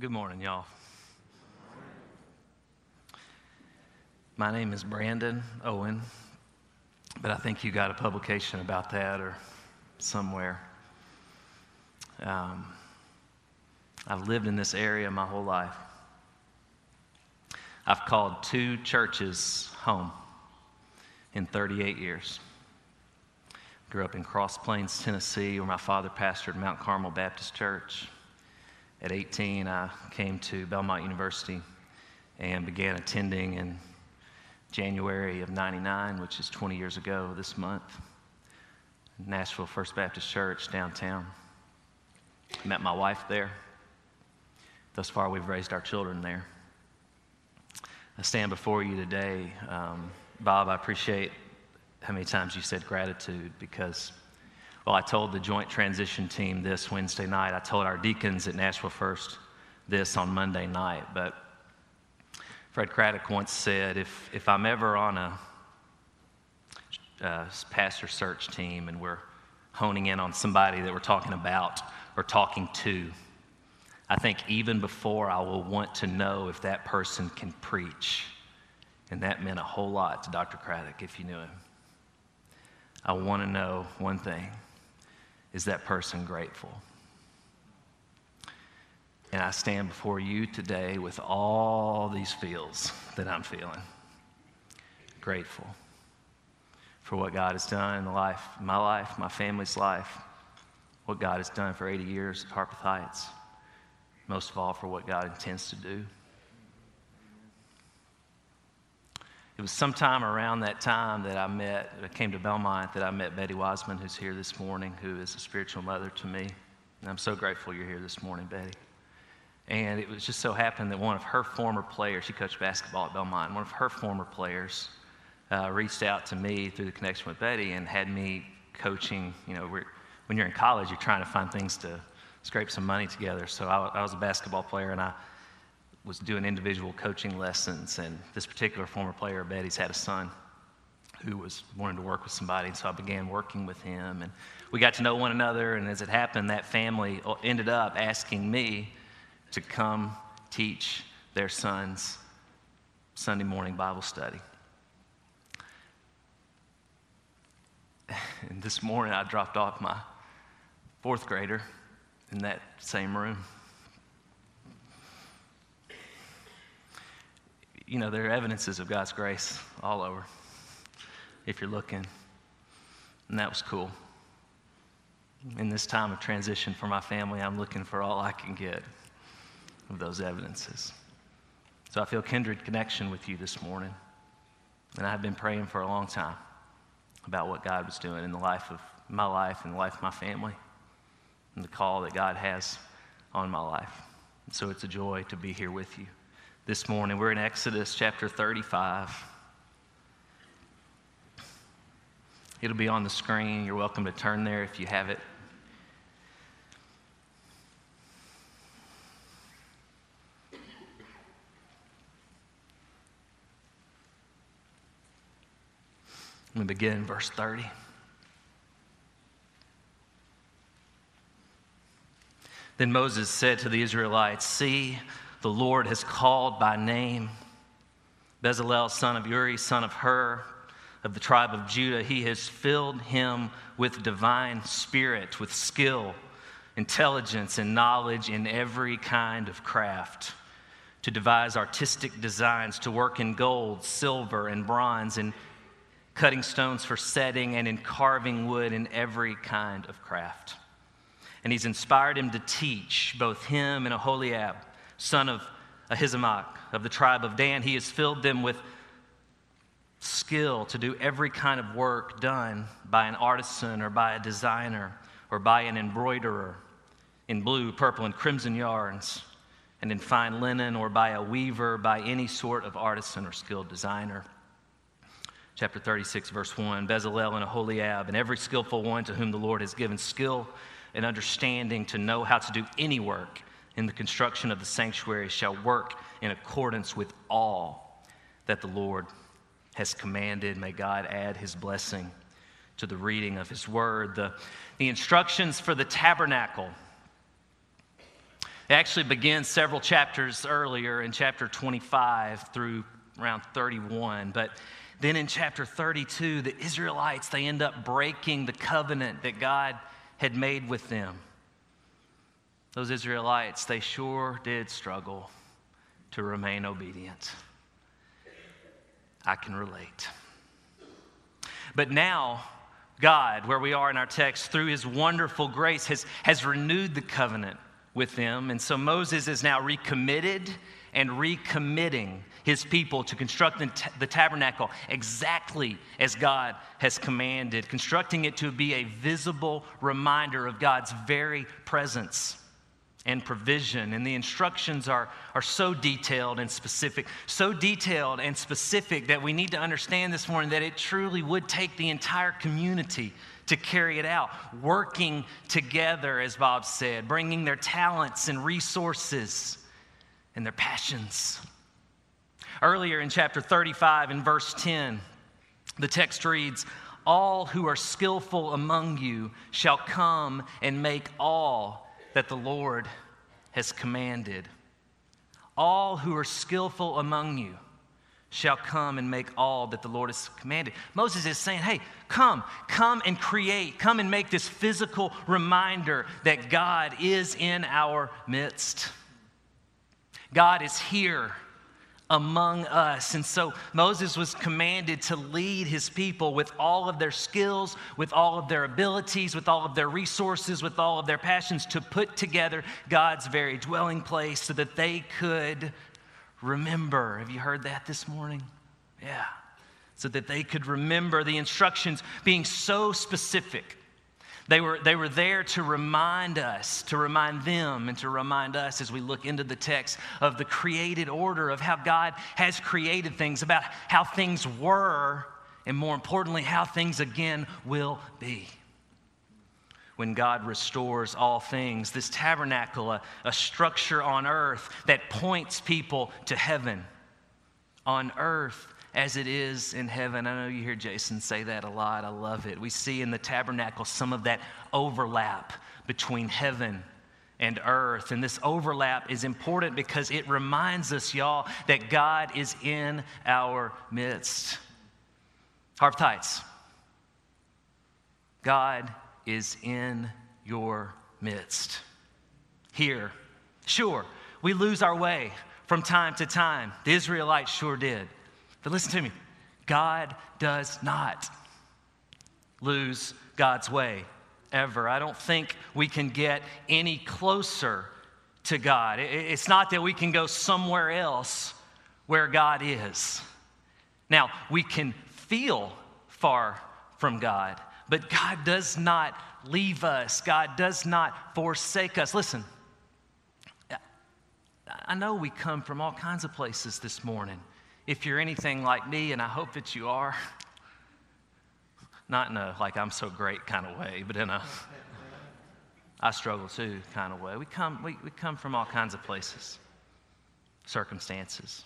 Good morning, y'all. My name is Brandon Owen, but I think you got a publication about that or somewhere. Um, I've lived in this area my whole life. I've called two churches home in 38 years. Grew up in Cross Plains, Tennessee, where my father pastored Mount Carmel Baptist Church. At 18, I came to Belmont University and began attending in January of 99, which is 20 years ago this month, Nashville First Baptist Church downtown. Met my wife there. Thus far, we've raised our children there. I stand before you today. Um, Bob, I appreciate how many times you said gratitude because, well, I told the joint transition team this Wednesday night. I told our deacons at Nashville First this on Monday night. But Fred Craddock once said if, if I'm ever on a uh, pastor search team and we're honing in on somebody that we're talking about or talking to, I think even before I will want to know if that person can preach. And that meant a whole lot to Dr. Craddock if you knew him. I want to know one thing is that person grateful? And I stand before you today with all these feels that I'm feeling. Grateful for what God has done in the life, my life, my family's life, what God has done for 80 years at Harpeth Heights. Most of all, for what God intends to do. It was sometime around that time that I met, I came to Belmont, that I met Betty Wiseman, who's here this morning, who is a spiritual mother to me. And I'm so grateful you're here this morning, Betty. And it was just so happened that one of her former players, she coached basketball at Belmont, one of her former players uh, reached out to me through the connection with Betty and had me coaching. You know, when you're in college, you're trying to find things to scrape some money together. So I, I was a basketball player and I was doing individual coaching lessons, and this particular former player, Betty's, had a son who was wanting to work with somebody, and so I began working with him, and we got to know one another. And as it happened, that family uh, ended up asking me to come teach their son's Sunday morning Bible study. And this morning, I dropped off my fourth grader in that same room. You know, there are evidences of God's grace all over if you're looking. And that was cool. In this time of transition for my family, I'm looking for all I can get of those evidences. So I feel kindred connection with you this morning. And I've been praying for a long time about what God was doing in the life of my life and the life of my family and the call that God has on my life. And so it's a joy to be here with you this morning. We're in Exodus chapter 35. It'll be on the screen. You're welcome to turn there if you have it. We begin in verse 30. Then Moses said to the Israelites, See, the Lord has called by name. Bezalel, son of Uri, son of Hur, of the tribe of Judah, he has filled him with divine spirit, with skill, intelligence, and knowledge in every kind of craft, to devise artistic designs, to work in gold, silver, and bronze, in cutting stones for setting, and in carving wood in every kind of craft. And he's inspired him to teach both him and Aholiab son of Ahisamach of the tribe of Dan. He has filled them with skill to do every kind of work done by an artisan or by a designer or by an embroiderer in blue, purple, and crimson yarns, and in fine linen, or by a weaver, by any sort of artisan or skilled designer. Chapter 36, verse 1 Bezalel and Aholiab, and every skillful one to whom the Lord has given skill and understanding to know how to do any work in the construction of the sanctuary shall work in accordance with all that the Lord has commanded. May God add his blessing to the reading of his word. The, the instructions for the tabernacle. Actually begins several chapters earlier in chapter 25 through around 31. But then in chapter 32, the Israelites, they end up breaking the covenant that God had made with them. Those Israelites, they sure did struggle to remain obedient. I can relate. But now, God, where we are in our text, through his wonderful grace, has, has renewed the covenant with them. And so Moses is now recommitted and recommitting his people to construct the, tabernacle exactly as God has commanded, constructing it to be a visible reminder of God's very presence and provision. And the instructions are, are so detailed and specific, so detailed and specific that we need to understand this morning that it truly would take the entire community to carry it out, working together, as Bob said, bringing their talents and resources and their passions. Earlier in chapter 35, in verse 10, the text reads, All who are skillful among you shall come and make all that the Lord has commanded. All who are skillful among you shall come and make all that the Lord has commanded. Moses is saying, hey, come, come and create, come and make this physical reminder that God is in our midst. God is here among us. And so Moses was commanded to lead his people with all of their skills, with all of their abilities, with all of their resources, with all of their passions to put together God's very dwelling place so that they could remember. Have you heard that this morning? Yeah. So that they could remember the instructions being so specific. They were, they were there to remind us, to remind them, and to remind us as we look into the text of the created order of how God has created things, about how things were, and more importantly, how things again will be when God restores all things. This tabernacle, a, a structure on earth that points people to heaven. On earth as it is in heaven. I know you hear Jason say that a lot. I love it. We see in the tabernacle some of that overlap between heaven and earth. And this overlap is important because it reminds us, y'all, that God is in our midst. Harpeth Heights. God is in your midst. Here, sure, we lose our way from time to time. The Israelites sure did. But listen to me God does not lose God's way ever. I don't think we can get any closer to God. It's not that we can go somewhere else where God is. Now, we can feel far from God, but God does not leave us, God does not forsake us. Listen, I know we come from all kinds of places this morning. If you're anything like me, and I hope that you are, not in a like I'm so great kind of way, but in a I struggle too kind of way. We come, we, we come from all kinds of places, circumstances.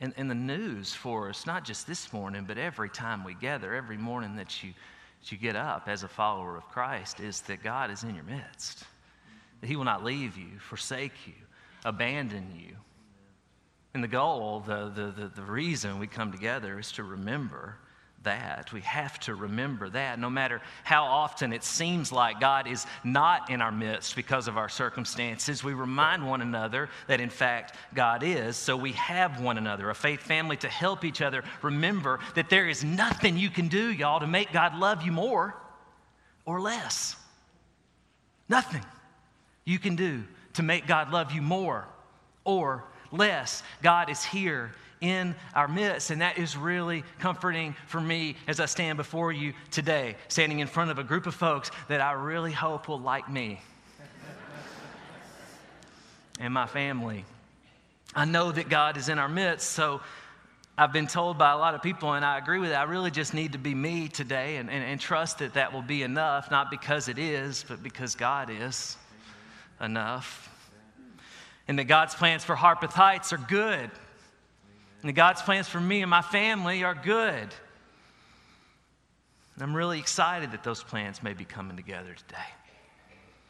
And, and the news for us, not just this morning, but every time we gather, every morning that you, that you get up as a follower of Christ, is that God is in your midst. That He will not leave you, forsake you, abandon you. And the goal, the, the, the, the reason we come together is to remember that. We have to remember that no matter how often it seems like God is not in our midst because of our circumstances, we remind one another that in fact God is. So we have one another, a faith family to help each other remember that there is nothing you can do, y'all, to make God love you more or less. Nothing you can do to make God love you more or less. God is here in our midst. And that is really comforting for me as I stand before you today, standing in front of a group of folks that I really hope will like me and my family. I know that God is in our midst, so I've been told by a lot of people, and I agree with it. I really just need to be me today and, and, and trust that that will be enough, not because it is, but because God is enough. And that God's plans for Harpeth Heights are good. And that God's plans for me and my family are good. And I'm really excited that those plans may be coming together today.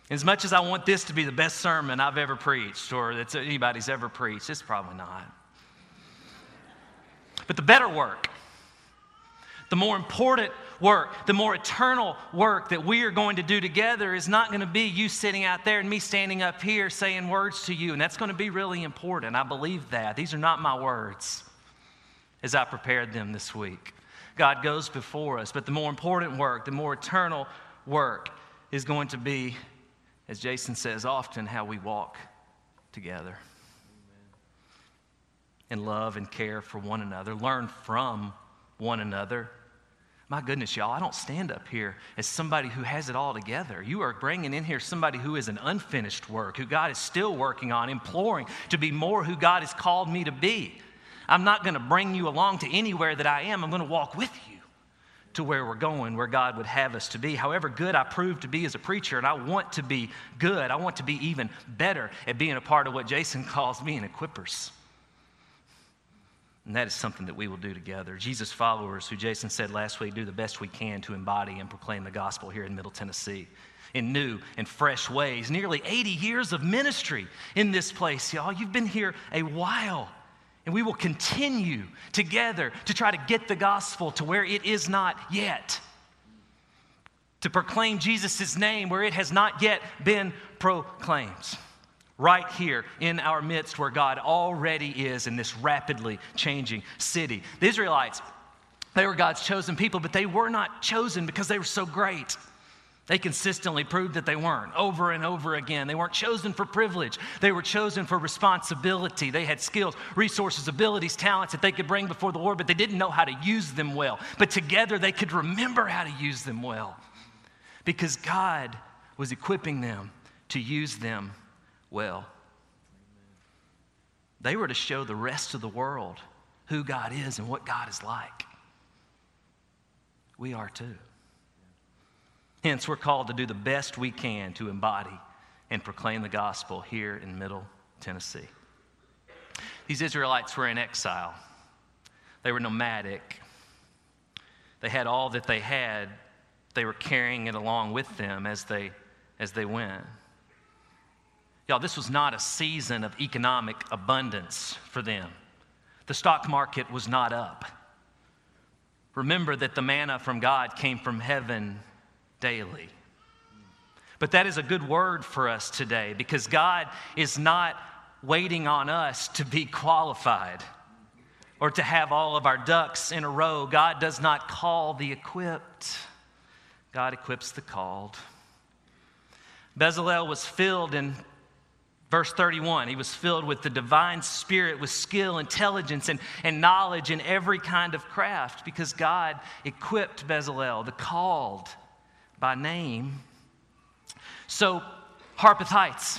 As much as I want this to be the best sermon I've ever preached or that anybody's ever preached, it's probably not. But the better work, the more important work, the more eternal work that we are going to do together is not going to be you sitting out there and me standing up here saying words to you. And that's going to be really important. I believe that. These are not my words as I prepared them this week. God goes before us, but the more important work, the more eternal work is going to be, as Jason says often, how we walk together and love and care for one another, learn from one another. My goodness, y'all, I don't stand up here as somebody who has it all together. You are bringing in here somebody who is an unfinished work, who God is still working on, imploring to be more who God has called me to be. I'm not going to bring you along to anywhere that I am. I'm going to walk with you to where we're going, where God would have us to be. However good I prove to be as a preacher, and I want to be good, I want to be even better at being a part of what Jason calls being equippers. And that is something that we will do together. Jesus' followers, who Jason said last week, do the best we can to embody and proclaim the gospel here in Middle Tennessee in new and fresh ways. Nearly 80 years of ministry in this place, y'all. You've been here a while. And we will continue together to try to get the gospel to where it is not yet. To proclaim Jesus' name where it has not yet been proclaimed right here in our midst where God already is in this rapidly changing city. The Israelites, they were God's chosen people, but they were not chosen because they were so great. They consistently proved that they weren't over and over again. They weren't chosen for privilege. They were chosen for responsibility. They had skills, resources, abilities, talents that they could bring before the Lord, but they didn't know how to use them well. But together they could remember how to use them well because God was equipping them to use them well. They were to show the rest of the world who God is and what God is like. We are too. Hence, we're called to do the best we can to embody and proclaim the gospel here in Middle Tennessee. These Israelites were in exile, they were nomadic. They had all that they had, they were carrying it along with them as they, as they went. Y'all, this was not a season of economic abundance for them. The stock market was not up. Remember that the manna from God came from heaven daily. But that is a good word for us today because God is not waiting on us to be qualified or to have all of our ducks in a row. God does not call the equipped, God equips the called. Bezalel was filled in Verse 31, he was filled with the divine spirit, with skill, intelligence, and, and knowledge in every kind of craft because God equipped Bezalel, the called by name. So, Harpeth Heights,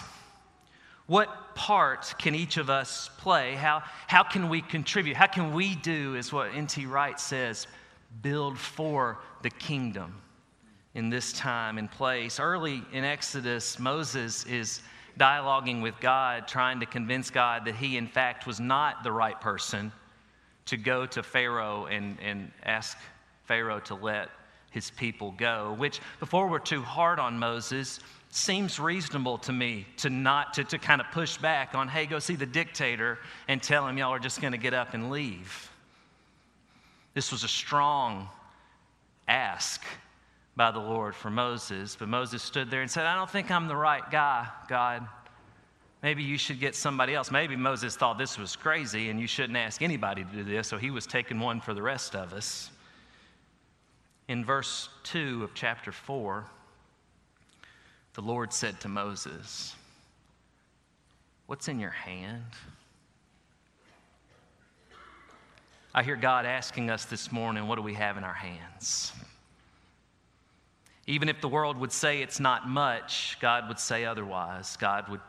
what part can each of us play? How, how can we contribute? How can we do, as what N.T. Wright says, build for the kingdom in this time and place? Early in Exodus, Moses is dialoguing with God, trying to convince God that he, in fact, was not the right person to go to Pharaoh and, and ask Pharaoh to let his people go, which, before we're too hard on Moses, seems reasonable to me to not to, to kind of push back on hey go see the dictator and tell him y'all are just going to get up and leave. This was a strong ask by the Lord for Moses. But Moses stood there and said, I don't think I'm the right guy, God. Maybe you should get somebody else. Maybe Moses thought this was crazy and you shouldn't ask anybody to do this, so he was taking one for the rest of us. In verse 2 of chapter 4, the Lord said to Moses, What's in your hand? I hear God asking us this morning, What do we have in our hands? Even if the world would say it's not much, God would say otherwise. God would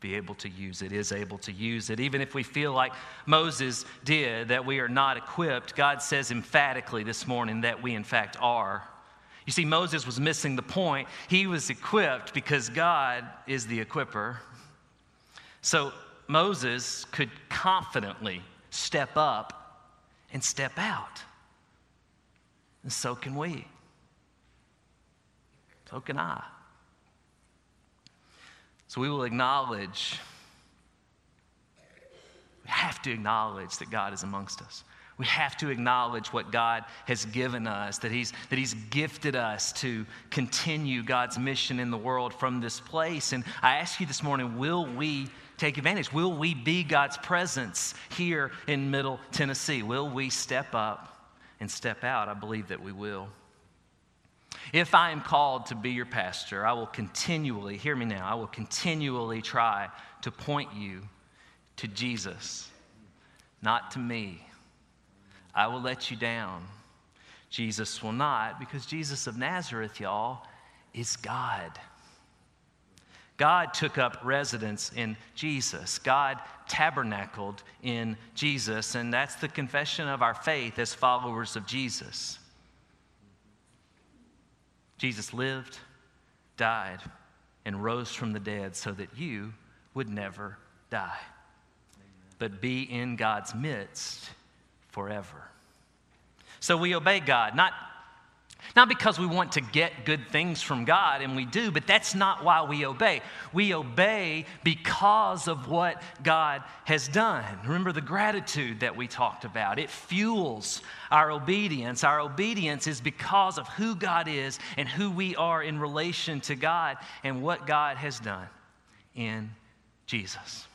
be able to use it, is able to use it. Even if we feel like Moses did, that we are not equipped, God says emphatically this morning that we, in fact, are. You see, Moses was missing the point. He was equipped because God is the equiper. So Moses could confidently step up and step out. And so can we. So can I. So we will acknowledge, we have to acknowledge that God is amongst us. We have to acknowledge what God has given us, that he's, that he's gifted us to continue God's mission in the world from this place. And I ask you this morning will we take advantage? Will we be God's presence here in Middle Tennessee? Will we step up and step out? I believe that we will. If I am called to be your pastor, I will continually, hear me now, I will continually try to point you to Jesus, not to me. I will let you down. Jesus will not, because Jesus of Nazareth, y'all, is God. God took up residence in Jesus. God tabernacled in Jesus, and that's the confession of our faith as followers of Jesus. Jesus lived, died, and rose from the dead so that you would never die, but be in God's midst forever. So we obey God, not, not because we want to get good things from God, and we do, but that's not why we obey. We obey because of what God has done. Remember the gratitude that we talked about, it fuels our obedience. Our obedience is because of who God is and who we are in relation to God and what God has done in Jesus.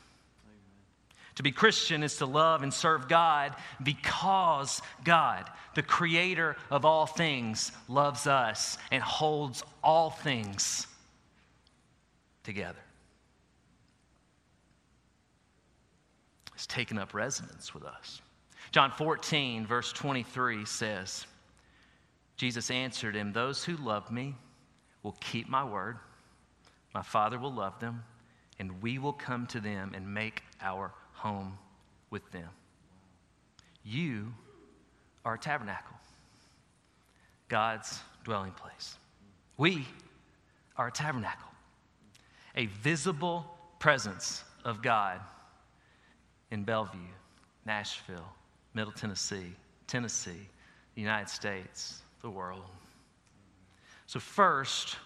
To be Christian is to love and serve God because God, the creator of all things, loves us and holds all things together. He's taken up residence with us. John 14, verse 23 says, Jesus answered him, Those who love me will keep my word. My Father will love them, and we will come to them and make our home with them. You are a tabernacle, God's dwelling place. We are a tabernacle, a visible presence of God in Bellevue, Nashville, Middle Tennessee, Tennessee, the United States, the world. So, first,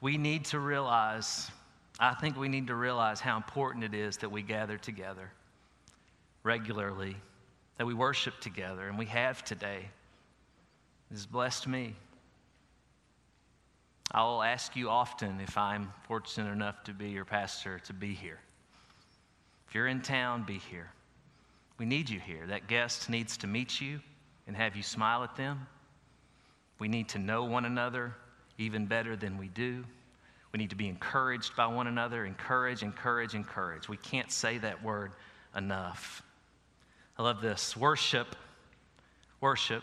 we need to realize, I think we need to realize how important it is that we gather together regularly, that we worship together, and we have today. Has blessed me. I will ask you often if I'm fortunate enough to be your pastor to be here. If you're in town, be here. We need you here. That guest needs to meet you and have you smile at them. We need to know one another even better than we do. We need to be encouraged by one another. Encourage, encourage, encourage. We can't say that word enough. I love this. Worship, worship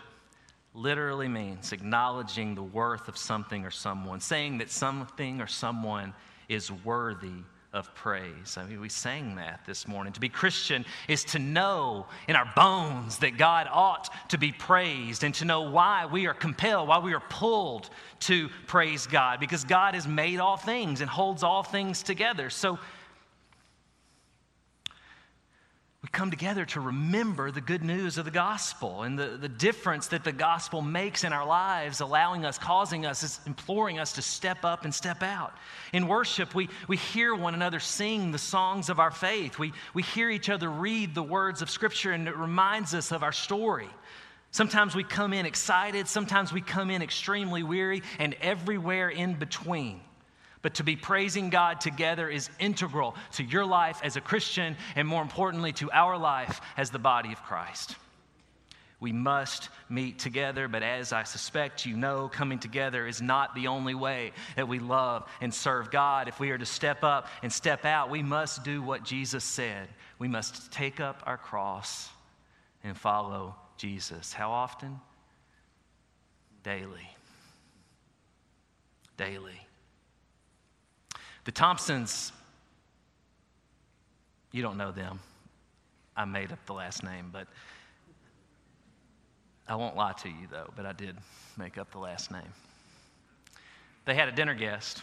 literally means acknowledging the worth of something or someone, saying that something or someone is worthy of praise. I mean, we sang that this morning. To be Christian is to know in our bones that God ought to be praised and to know why we are compelled, why we are pulled to praise God, because God has made all things and holds all things together. So, we come together to remember the good news of the gospel and the, the difference that the gospel makes in our lives, allowing us, causing us, imploring us to step up and step out. In worship, we, we hear one another sing the songs of our faith. We, we hear each other read the words of Scripture, and it reminds us of our story. Sometimes we come in excited, sometimes we come in extremely weary, and everywhere in between. But to be praising God together is integral to your life as a Christian and more importantly to our life as the body of Christ. We must meet together, but as I suspect you know, coming together is not the only way that we love and serve God. If we are to step up and step out, we must do what Jesus said. We must take up our cross and follow Jesus. How often? Daily. Daily. The Thompsons, you don't know them. I made up the last name, but I won't lie to you though, but I did make up the last name. They had a dinner guest.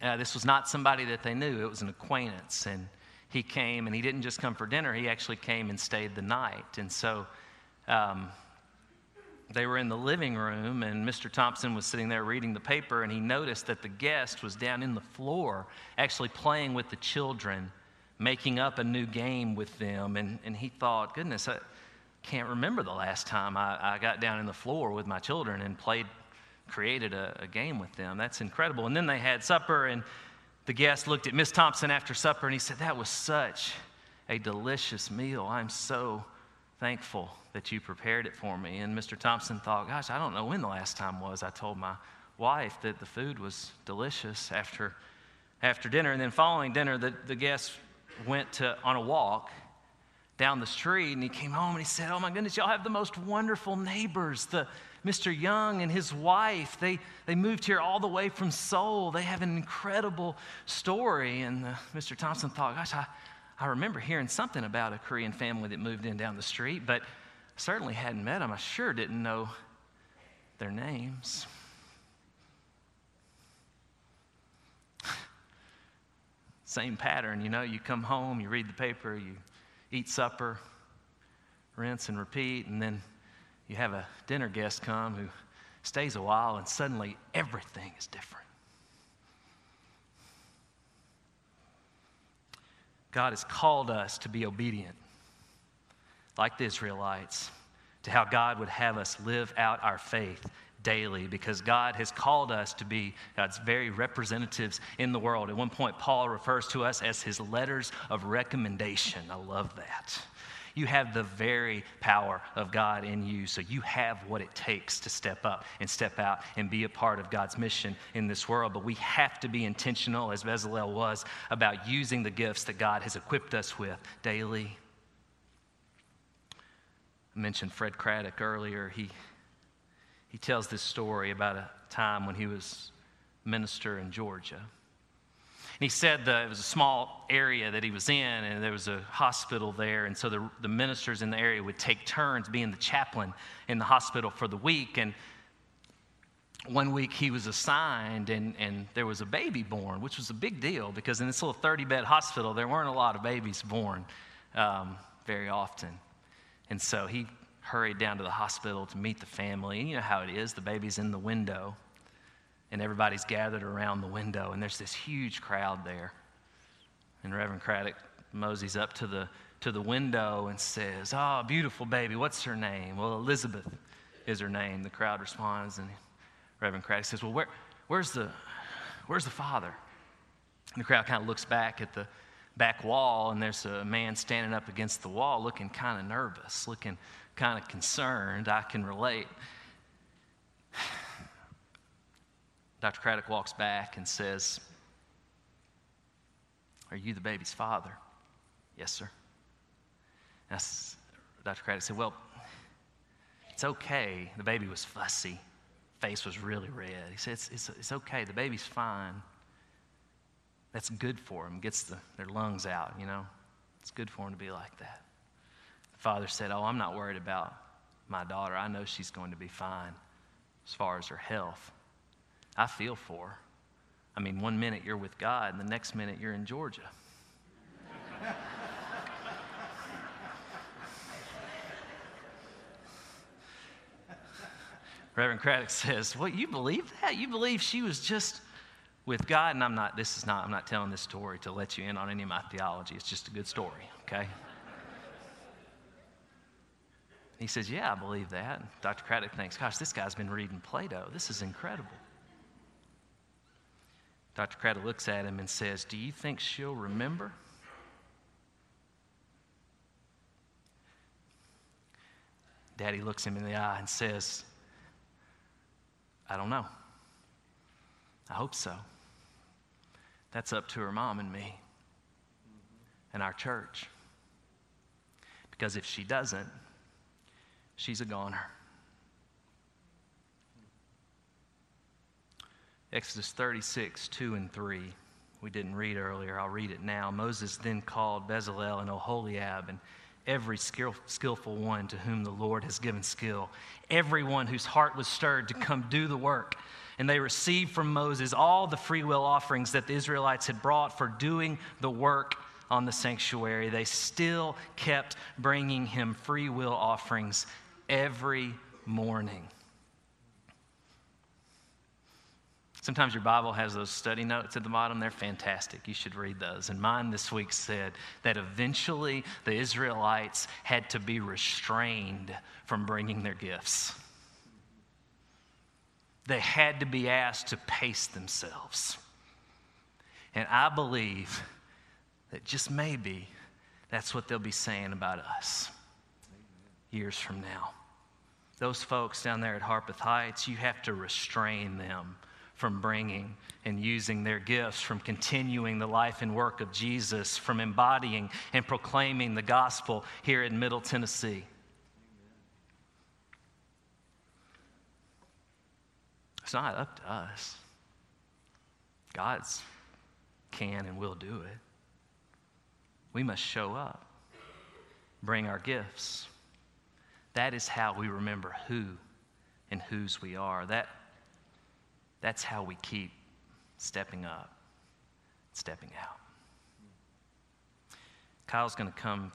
Uh, this was not somebody that they knew, it was an acquaintance. And he came, and he didn't just come for dinner, he actually came and stayed the night. And so um, they were in the living room, and Mr. Thompson was sitting there reading the paper, and he noticed that the guest was down in the floor, actually playing with the children, making up a new game with them. And, and he thought, goodness, I can't remember the last time I, I got down in the floor with my children and played, created a, a game with them. That's incredible. And then they had supper, and the guest looked at Miss Thompson after supper, and he said, That was such a delicious meal. I'm so thankful that you prepared it for me. And Mr. Thompson thought, gosh, I don't know when the last time was I told my wife that the food was delicious after, after dinner. And then following dinner, the, the guest went to, on a walk down the street and he came home and he said, Oh my goodness, y'all have the most wonderful neighbors. The, Mr. Young and his wife, they, they moved here all the way from Seoul. They have an incredible story. And Mr. Thompson thought, Gosh, I, I remember hearing something about a Korean family that moved in down the street, but certainly hadn't met them. I sure didn't know their names. Same pattern, you know, you come home, you read the paper, you eat supper, rinse and repeat, and then you have a dinner guest come who stays a while, and suddenly everything is different. God has called us to be obedient, like the Israelites, to how God would have us live out our faith daily because God has called us to be God's very representatives in the world. At one point, Paul refers to us as his letters of recommendation. I love that. You have the very power of God in you, so you have what it takes to step up and step out and be a part of God's mission in this world. But we have to be intentional, as Bezalel was, about using the gifts that God has equipped us with daily. I mentioned Fred Craddock earlier. He, he tells this story about a time when he was minister in Georgia. And he said it was a small area that he was in, and there was a hospital there. And so the, the ministers in the area would take turns being the chaplain in the hospital for the week. And one week he was assigned, and, and there was a baby born, which was a big deal because in this little 30 bed hospital, there weren't a lot of babies born um, very often. And so he hurried down to the hospital to meet the family. And you know how it is the baby's in the window and everybody's gathered around the window, and there's this huge crowd there. And Reverend Craddock moseys up to the, to the window and says, Oh, beautiful baby, what's her name? Well, Elizabeth is her name. The crowd responds, and Reverend Craddock says, Well, where, where's, the, where's the father? And the crowd kind of looks back at the back wall, and there's a man standing up against the wall looking kind of nervous, looking kind of concerned. I can relate. Dr. Craddock walks back and says, Are you the baby's father? Yes, sir. Dr. Craddock said, Well, it's okay. The baby was fussy, face was really red. He said, It's, it's, it's okay. The baby's fine. That's good for him, gets the, their lungs out, you know. It's good for him to be like that. The father said, Oh, I'm not worried about my daughter. I know she's going to be fine as far as her health. I feel for. I mean, one minute you're with God, and the next minute you're in Georgia. Reverend Craddock says, Well, you believe that? You believe she was just with God? And I'm not, this is not, I'm not telling this story to let you in on any of my theology. It's just a good story, okay? He says, Yeah, I believe that. Dr. Craddock thinks, Gosh, this guy's been reading Plato. This is incredible. Dr. Craddock looks at him and says, Do you think she'll remember? Daddy looks him in the eye and says, I don't know. I hope so. That's up to her mom and me and our church. Because if she doesn't, she's a goner. Exodus 36, 2 and 3. We didn't read earlier. I'll read it now. Moses then called Bezalel and Oholiab and every skill, skillful one to whom the Lord has given skill, everyone whose heart was stirred to come do the work. And they received from Moses all the freewill offerings that the Israelites had brought for doing the work on the sanctuary. They still kept bringing him freewill offerings every morning. Sometimes your Bible has those study notes at the bottom. They're fantastic. You should read those. And mine this week said that eventually the Israelites had to be restrained from bringing their gifts. They had to be asked to pace themselves. And I believe that just maybe that's what they'll be saying about us years from now. Those folks down there at Harpeth Heights, you have to restrain them from bringing and using their gifts, from continuing the life and work of Jesus, from embodying and proclaiming the gospel here in Middle Tennessee. It's not up to us. God's can and will do it. We must show up, bring our gifts. That is how we remember who and whose we are. That that's how we keep stepping up, stepping out. Kyle's going to come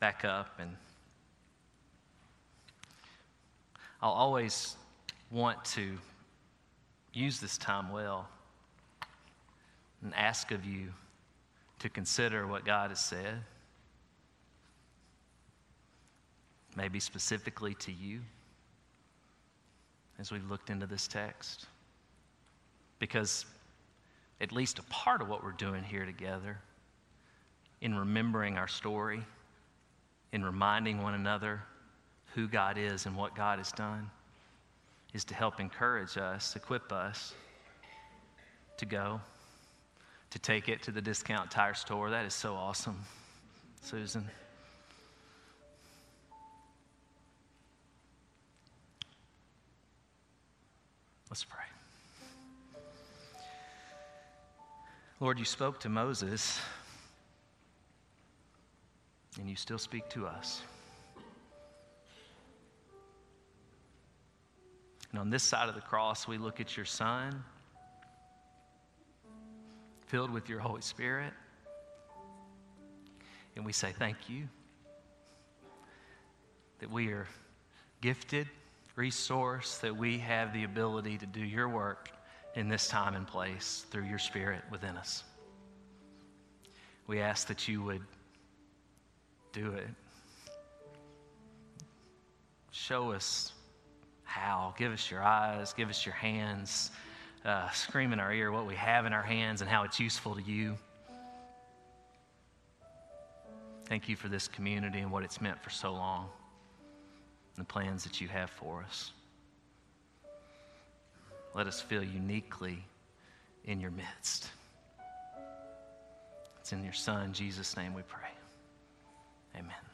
back up, and I'll always want to use this time well and ask of you to consider what God has said, maybe specifically to you as we've looked into this text because at least a part of what we're doing here together, in remembering our story, in reminding one another who God is and what God has done, is to help encourage us, equip us to go, to take it to the discount tire store. That is so awesome, Susan. Let's pray. Lord, you spoke to Moses, and you still speak to us. And on this side of the cross, we look at your Son, filled with your Holy Spirit, and we say, Thank you that we are gifted, resourced, that we have the ability to do your work in this time and place through your Spirit within us. We ask that you would do it. Show us how. Give us your eyes, give us your hands. Uh, scream in our ear what we have in our hands and how it's useful to you. Thank you for this community and what it's meant for so long, and the plans that you have for us let us feel uniquely in your midst. It's in your Son, Jesus' name, we pray. Amen.